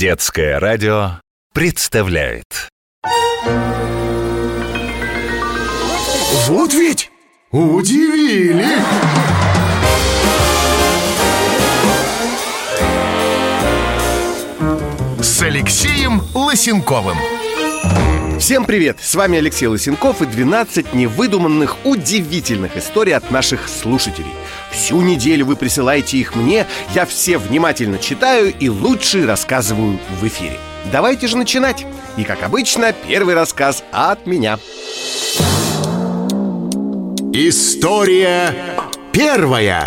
Детское радио представляет Вот ведь удивили! С Алексеем Лосенковым Всем привет! С вами Алексей Лысенков и 12 невыдуманных, удивительных историй от наших слушателей. Всю неделю вы присылаете их мне, я все внимательно читаю и лучшие рассказываю в эфире. Давайте же начинать! И, как обычно, первый рассказ от меня. История первая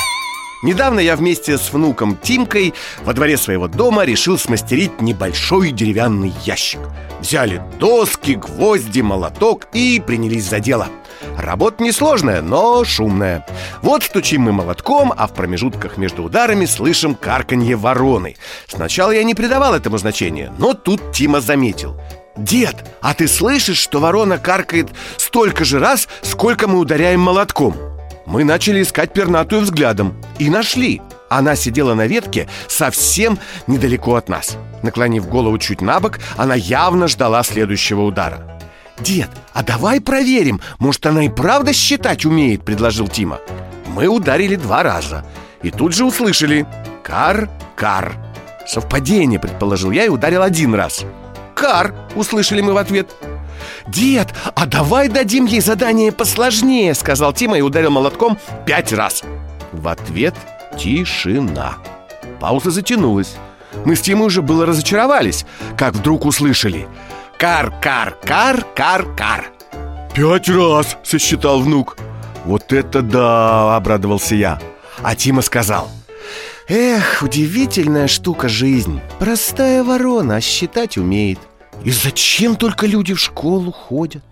Недавно я вместе с внуком Тимкой во дворе своего дома решил смастерить небольшой деревянный ящик. Взяли доски, гвозди, молоток и принялись за дело. Работа несложная, но шумная. Вот стучим мы молотком, а в промежутках между ударами слышим карканье вороны. Сначала я не придавал этому значения, но тут Тима заметил. «Дед, а ты слышишь, что ворона каркает столько же раз, сколько мы ударяем молотком?» Мы начали искать пернатую взглядом и нашли. Она сидела на ветке совсем недалеко от нас. Наклонив голову чуть на бок, она явно ждала следующего удара. «Дед, а давай проверим, может, она и правда считать умеет», — предложил Тима. Мы ударили два раза и тут же услышали «Кар-кар». Совпадение, предположил я и ударил один раз. «Кар!» — услышали мы в ответ. «Дед, а давай дадим ей задание посложнее», — сказал Тима и ударил молотком пять раз. В ответ тишина. Пауза затянулась. Мы с Тимой уже было разочаровались, как вдруг услышали «Кар-кар-кар-кар-кар». «Пять раз!» — сосчитал внук. «Вот это да!» — обрадовался я. А Тима сказал «Эх, удивительная штука жизнь Простая ворона, а считать умеет И зачем только люди в школу ходят?»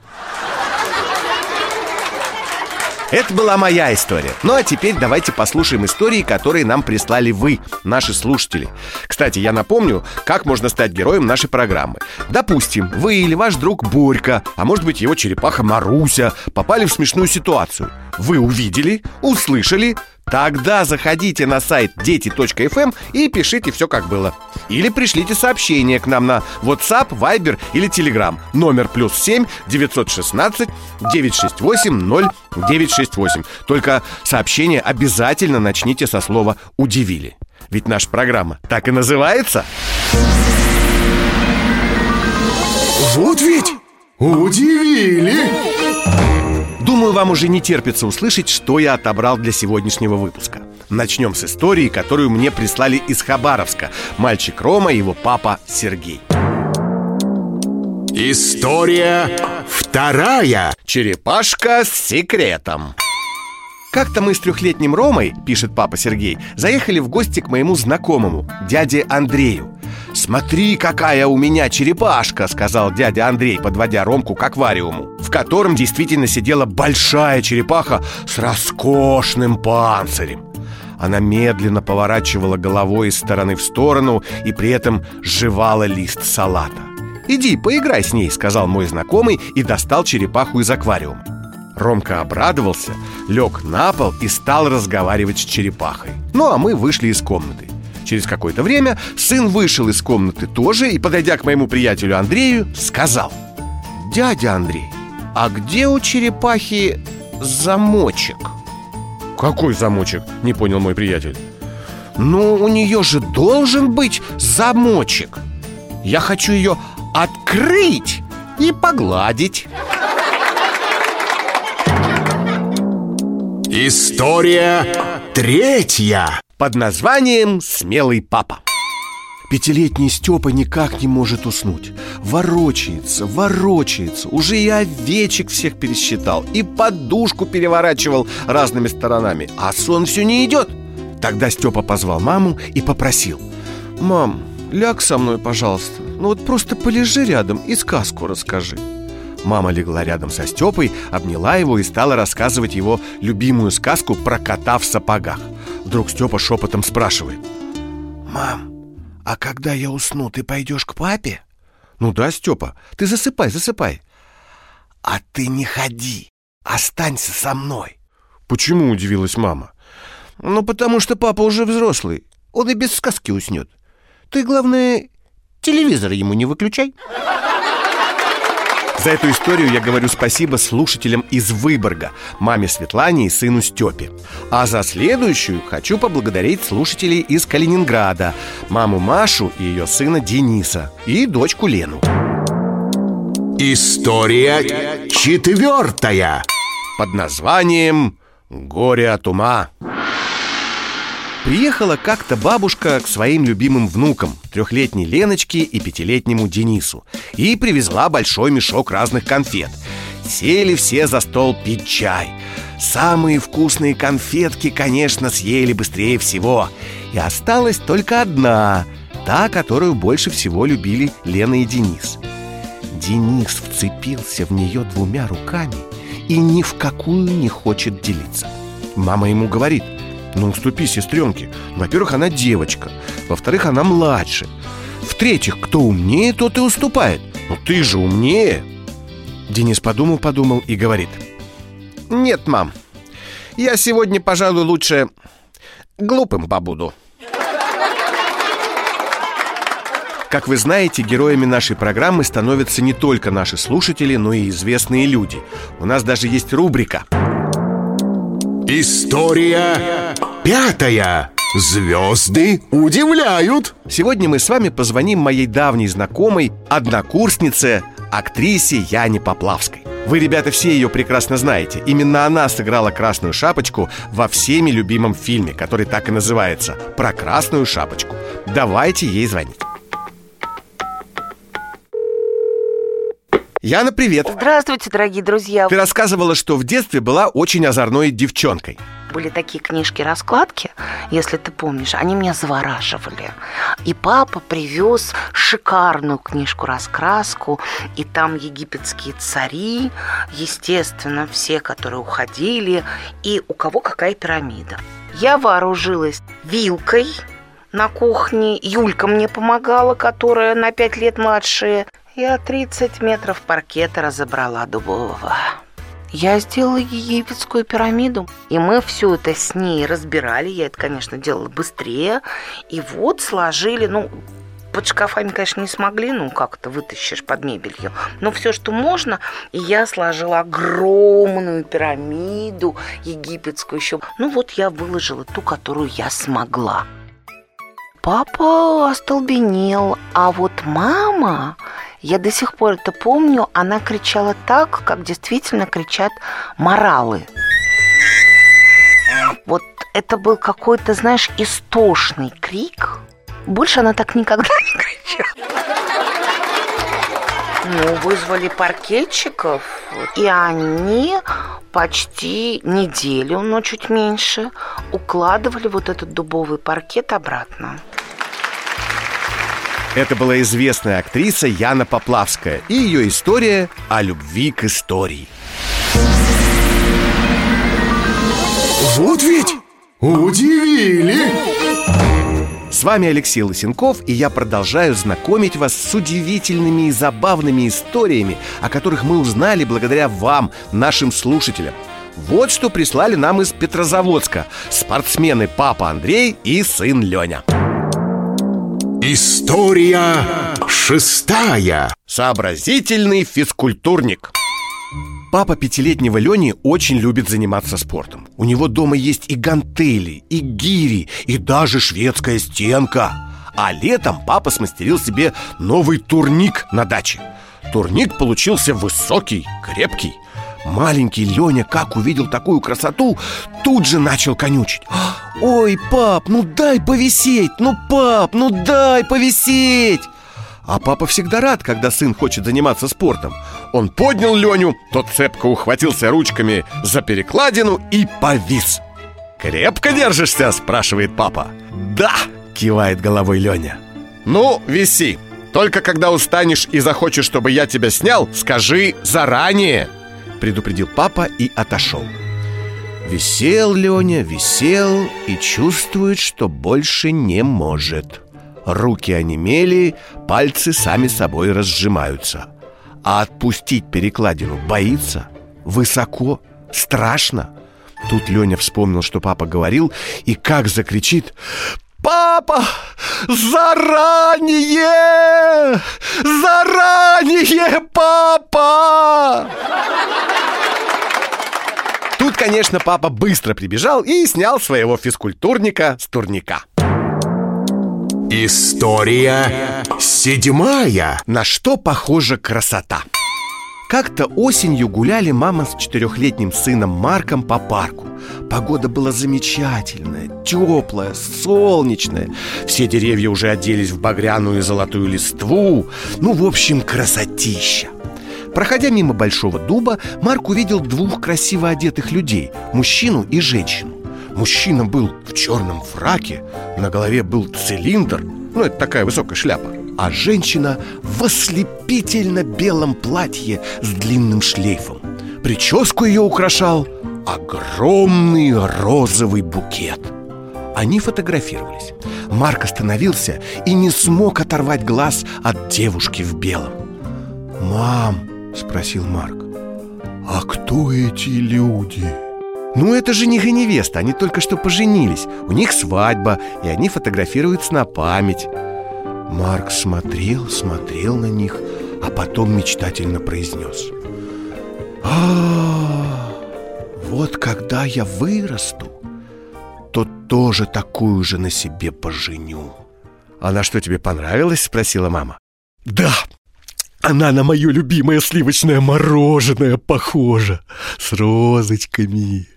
Это была моя история. Ну а теперь давайте послушаем истории, которые нам прислали вы, наши слушатели. Кстати, я напомню, как можно стать героем нашей программы. Допустим, вы или ваш друг Борька, а может быть его черепаха Маруся, попали в смешную ситуацию. Вы увидели, услышали, Тогда заходите на сайт дети.фм и пишите все как было. Или пришлите сообщение к нам на WhatsApp, Viber или Telegram. Номер плюс 7 916 968 0968. Только сообщение обязательно начните со слова «удивили». Ведь наша программа так и называется. Вот ведь удивили! Думаю, вам уже не терпится услышать, что я отобрал для сегодняшнего выпуска. Начнем с истории, которую мне прислали из Хабаровска. Мальчик Рома и его папа Сергей. История вторая Черепашка с секретом. Как-то мы с трехлетним Ромой, пишет папа Сергей, заехали в гости к моему знакомому, дяде Андрею. «Смотри, какая у меня черепашка!» — сказал дядя Андрей, подводя Ромку к аквариуму В котором действительно сидела большая черепаха с роскошным панцирем Она медленно поворачивала головой из стороны в сторону и при этом жевала лист салата «Иди, поиграй с ней», — сказал мой знакомый и достал черепаху из аквариума Ромка обрадовался, лег на пол и стал разговаривать с черепахой. Ну а мы вышли из комнаты. Через какое-то время сын вышел из комнаты тоже и, подойдя к моему приятелю Андрею, сказал «Дядя Андрей, а где у черепахи замочек?» «Какой замочек?» — не понял мой приятель. «Ну, у нее же должен быть замочек. Я хочу ее открыть и погладить» История третья. Под названием «Смелый папа». Пятилетний Степа никак не может уснуть. Ворочается, ворочается. Уже и овечек всех пересчитал И подушку переворачивал разными сторонами. А сон все не идет Тогда Степа позвал маму и попросил. «Мам, ляг со мной, пожалуйста. Ну вот просто полежи рядом и сказку расскажи» Мама легла рядом со Степой, обняла его и стала рассказывать его любимую сказку про кота в сапогах. Вдруг Степа шепотом спрашивает. «Мам, а когда я усну, ты пойдешь к папе?» «Ну да, Степа, ты засыпай, засыпай». «А ты не ходи, останься со мной». «Почему?» – удивилась мама. «Ну, потому что папа уже взрослый, он и без сказки уснет. Ты, главное, телевизор ему не выключай. За эту историю я говорю спасибо слушателям из Выборга, маме Светлане и сыну Степе. А за следующую хочу поблагодарить слушателей из Калининграда, маму Машу и ее сына Дениса и дочку Лену. История четвертая Под названием «Горе от ума». Приехала как-то бабушка к своим любимым внукам Трехлетней Леночке и пятилетнему Денису И привезла большой мешок разных конфет. Сели все за стол пить чай. Самые вкусные конфетки, конечно, съели быстрее всего. И осталась только одна Та, которую больше всего любили Лена и Денис. Денис вцепился в нее двумя руками И ни в какую не хочет делиться. Мама ему говорит – ну, уступи сестренке. Во-первых, она девочка. Во-вторых, она младше. В-третьих, кто умнее, тот и уступает. Ну, ты же умнее. Денис подумал-подумал и говорит. Нет, мам, я сегодня, пожалуй, лучше глупым побуду. Как вы знаете, героями нашей программы становятся не только наши слушатели, но и известные люди. У нас даже есть рубрика – История пятая. Звезды удивляют. Сегодня мы с вами позвоним моей давней знакомой, однокурснице, актрисе Яне Поплавской. Вы, ребята, все ее прекрасно знаете. Именно она сыграла Красную Шапочку во всеми любимом фильме, который так и называется «Про Красную Шапочку» Давайте ей звонить. Яна, привет! Здравствуйте, дорогие друзья! Ты рассказывала, что в детстве была очень озорной девчонкой были такие книжки-раскладки, если ты помнишь, они меня завораживали. И папа привез шикарную книжку-раскраску, и там египетские цари, естественно, все, которые уходили, и у кого какая пирамида. Я вооружилась вилкой, на кухне. Юлька мне помогала, которая на пять лет младшая. Я 30 метров паркета разобрала дубового. Я сделала египетскую пирамиду, и мы все это с ней разбирали. Я это, конечно, делала быстрее. И вот сложили, ну, под шкафами, конечно, не смогли, ну, как то вытащишь под мебелью. Но все, что можно, и я сложила огромную пирамиду египетскую еще. Ну, вот я выложила ту, которую я смогла. Папа остолбенел, а вот мама я до сих пор это помню, она кричала так, как действительно кричат моралы. Вот это был какой-то, знаешь, истошный крик. Больше она так никогда не кричала. Ну, вызвали паркетчиков, и они почти неделю, но чуть меньше, укладывали вот этот дубовый паркет обратно. Это была известная актриса Яна Поплавская и ее история о любви к истории. Вот ведь удивили! С вами Алексей Лысенков, и я продолжаю знакомить вас с удивительными и забавными историями, о которых мы узнали благодаря вам, нашим слушателям. Вот что прислали нам из Петрозаводска спортсмены папа Андрей и сын Леня. История шестая. Сообразительный физкультурник. Папа пятилетнего Лени очень любит заниматься спортом. У него дома есть и гантели, и гири, и даже шведская стенка. А летом папа смастерил себе новый турник на даче. Турник получился высокий, крепкий. Маленький Леня, как увидел такую красоту, тут же начал конючить Ой, пап, ну дай повисеть, ну пап, ну дай повисеть. А папа всегда рад, когда сын хочет заниматься спортом. Он поднял Леню, тот цепко ухватился ручками за перекладину и повис. «Крепко держишься?» – спрашивает папа. «Да!» – кивает головой Леня. «Ну, виси, только когда устанешь и захочешь, чтобы я тебя снял, скажи заранее!» Предупредил папа и отошел Висел Леня, висел и чувствует, что больше не может. Руки онемели, пальцы сами собой разжимаются. А отпустить перекладину боится? Высоко, страшно? Тут Леня вспомнил, что папа говорил И как закричит Папа, заранее! Заранее, папа! Тут, конечно, папа быстро прибежал и снял своего физкультурника с турника. История седьмая. На что похожа красота? Как-то осенью гуляли мама с четырехлетним сыном Марком по парку. Погода была замечательная, теплая, солнечная. Все деревья уже оделись в багряную и золотую листву. Ну, в общем, красотища. Проходя мимо большого дуба, Марк увидел двух красиво одетых людей, мужчину и женщину. Мужчина был в черном фраке, на голове был цилиндр, ну, это такая высокая шляпа а женщина в ослепительно белом платье с длинным шлейфом. Прическу ее украшал огромный розовый букет. Они фотографировались. Марк остановился и не смог оторвать глаз от девушки в белом. «Мам», — спросил Марк, — «а кто эти люди?» Ну, это жених и невеста, они только что поженились. У них свадьба, и они фотографируются на память. Марк смотрел, смотрел на них, а потом мечтательно произнес. А, вот когда я вырасту, то тоже такую же на себе поженю Она что, тебе понравилась? Спросила мама. Да, она на мое любимое сливочное мороженое похожа С розочками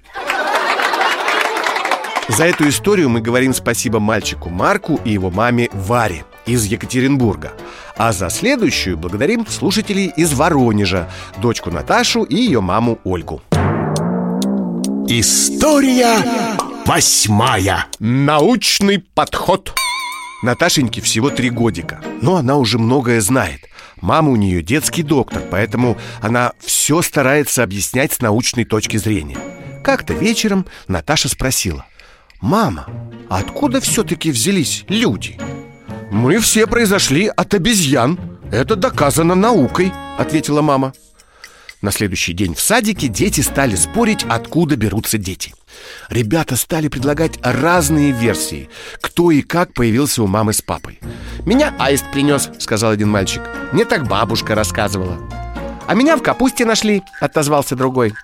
За эту историю мы говорим спасибо мальчику Марку и его маме Варе из Екатеринбурга. А за следующую благодарим слушателей из Воронежа, дочку Наташу и ее маму Ольгу. История восьмая. Научный подход. Наташеньке всего три годика, но она уже многое знает. Мама у нее детский доктор, поэтому она все старается объяснять с научной точки зрения. Как-то вечером Наташа спросила «Мама, а откуда все-таки взялись люди?» «Мы все произошли от обезьян Это доказано наукой», — ответила мама На следующий день в садике дети стали спорить, откуда берутся дети. Ребята стали предлагать разные версии Кто и как появился у мамы с папой. «Меня аист принес», — сказал один мальчик. «Мне так бабушка рассказывала» «А меня в капусте нашли», — отозвался другой.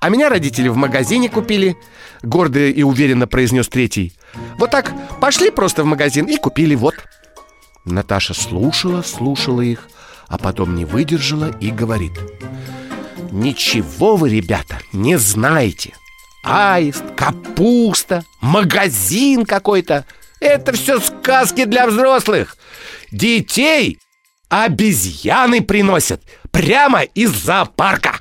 А меня родители в магазине купили Гордо и уверенно произнес третий. Вот так пошли просто в магазин и купили, вот Наташа слушала, слушала их, а потом не выдержала и говорит Ничего вы, ребята, не знаете. Аист, капуста, магазин какой-то. Это все сказки для взрослых. Детей обезьяны приносят прямо из зоопарка.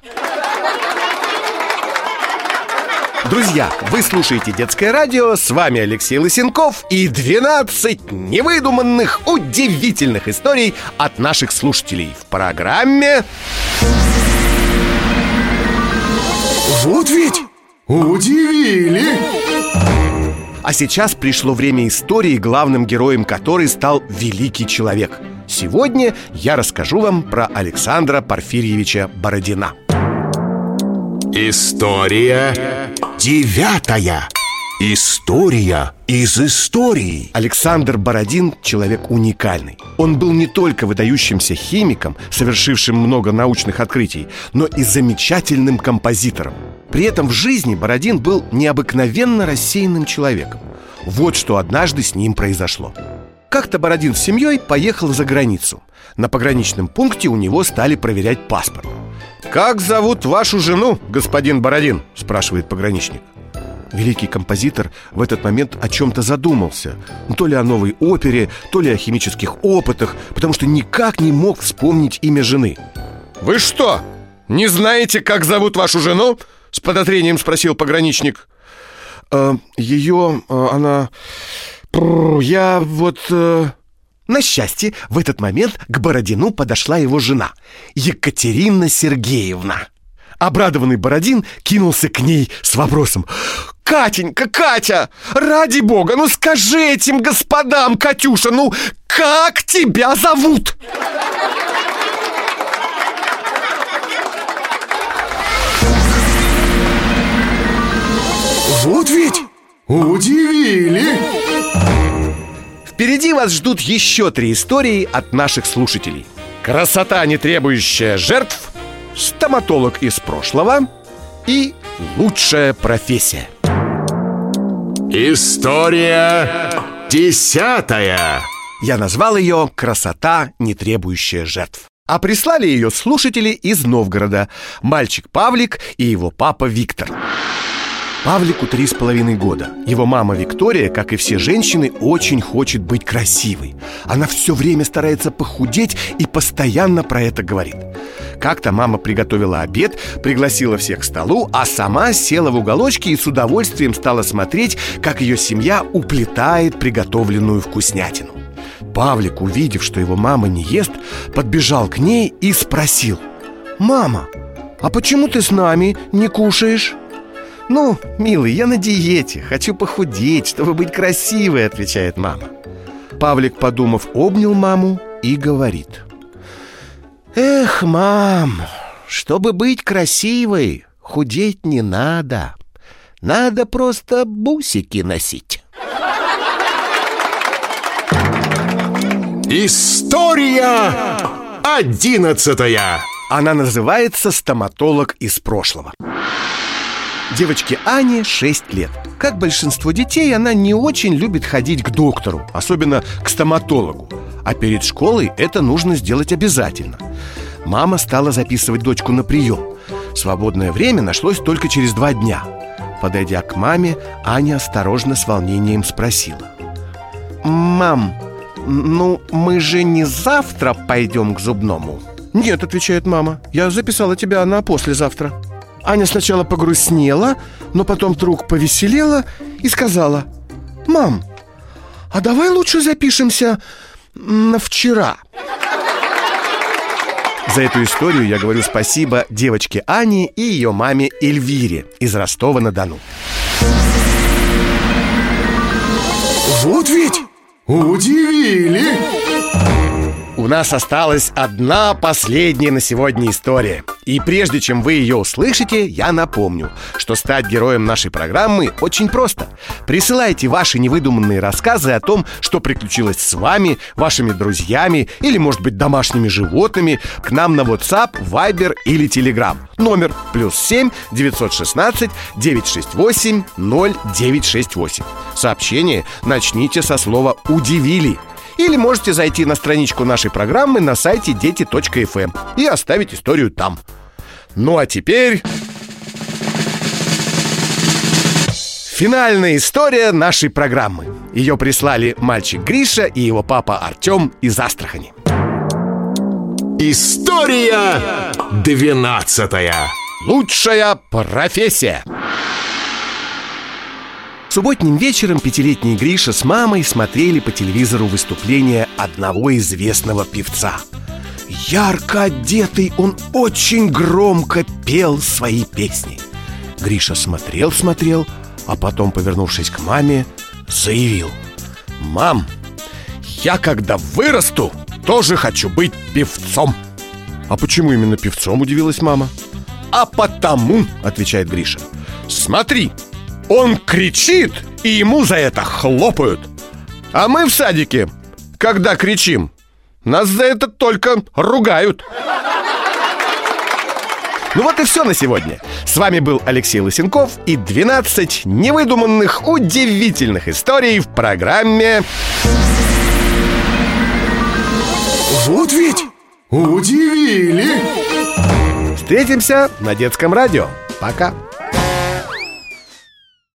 Друзья, вы слушаете «Детское радио», с вами Алексей Лысенков и 12 невыдуманных, удивительных историй от наших слушателей в программе... Вот ведь удивили! А сейчас пришло время истории, главным героем которой стал великий человек. Сегодня я расскажу вам про Александра Порфирьевича Бородина. История девятая. История из истории. Александр Бородин – человек уникальный. Он был не только выдающимся химиком, совершившим много научных открытий, но и замечательным композитором. При этом в жизни Бородин был необыкновенно рассеянным человеком. Вот что однажды с ним произошло. Как-то Бородин с семьей поехал за границу. На пограничном пункте у него стали проверять паспорт. «Как зовут вашу жену, господин Бородин?» – спрашивает пограничник. Великий композитор в этот момент о чем-то задумался То ли о новой опере, то ли о химических опытах Потому что никак не мог вспомнить имя жены «Вы что, не знаете, как зовут вашу жену?» С подозрением спросил пограничник э, Ее, э, она... Я вот... Э... На счастье, в этот момент к Бородину подошла его жена, Екатерина Сергеевна. Обрадованный Бородин кинулся к ней с вопросом «Катенька, Катя, ради бога, ну скажи этим господам, Катюша, ну как тебя зовут?» Вот ведь удивили! Впереди вас ждут еще три истории от наших слушателей Красота, не требующая жертв Стоматолог из прошлого И лучшая профессия. История десятая. Я назвал ее «Красота, не требующая жертв» А прислали ее слушатели из Новгорода. Мальчик Павлик и его папа Виктор Павлику три с половиной года. Его мама Виктория, как и все женщины, очень хочет быть красивой. Она все время старается похудеть и постоянно про это говорит. Как-то мама приготовила обед, пригласила всех к столу А сама села в уголочке и с удовольствием стала смотреть, как ее семья уплетает приготовленную вкуснятину. Павлик, увидев, что его мама не ест, подбежал к ней и спросил. «Мама, а почему ты с нами не кушаешь?» «Ну, милый, я на диете, хочу похудеть, чтобы быть красивой», — отвечает мама. Павлик, подумав, обнял маму и говорит. «Эх, мам, чтобы быть красивой, худеть не надо. Надо просто бусики носить» История одиннадцатая. Она называется «Стоматолог из прошлого» Девочке Ане 6 лет. Как большинство детей, она не очень любит ходить к доктору Особенно к стоматологу. А перед школой это нужно сделать обязательно. Мама стала записывать дочку на прием. Свободное время нашлось только через два дня. Подойдя к маме, Аня осторожно с волнением спросила. «Мам, ну мы же не завтра пойдем к зубному?» «Нет», — отвечает мама, — «я записала тебя на послезавтра» Аня сначала погрустнела, но потом вдруг повеселела и сказала «Мам, а давай лучше запишемся на вчера». За эту историю я говорю спасибо девочке Ане и ее маме Эльвире из Ростова-на-Дону. Вот ведь удивили У нас осталась одна последняя на сегодня история. И прежде чем вы ее услышите, я напомню, что стать героем нашей программы очень просто. Присылайте ваши невыдуманные рассказы о том, что приключилось с вами, вашими друзьями или, может быть, домашними животными к нам на WhatsApp, Viber или Telegram. Номер плюс 7 916 968 0968. Сообщение начните со слова «удивили». Или можете зайти на страничку нашей программы на сайте дети.фм и оставить историю там. Ну а теперь... Финальная история нашей программы. Ее прислали мальчик Гриша и его папа Артем из Астрахани. История двенадцатая Лучшая профессия. Субботним вечером пятилетний Гриша с мамой смотрели по телевизору выступление одного известного певца. Ярко одетый, он очень громко пел свои песни. Гриша смотрел-смотрел, а потом, повернувшись к маме, заявил «Мам, я когда вырасту, тоже хочу быть певцом!» «А почему именно певцом?» – удивилась мама «А потому!» – отвечает Гриша «Смотри, он кричит, и ему за это хлопают. А мы в садике, когда кричим, нас за это только ругают. Ну вот и все на сегодня. С вами был Алексей Лысенков и 12 невыдуманных удивительных историй в программе Вот ведь удивили «Встретимся на детском радио». Пока.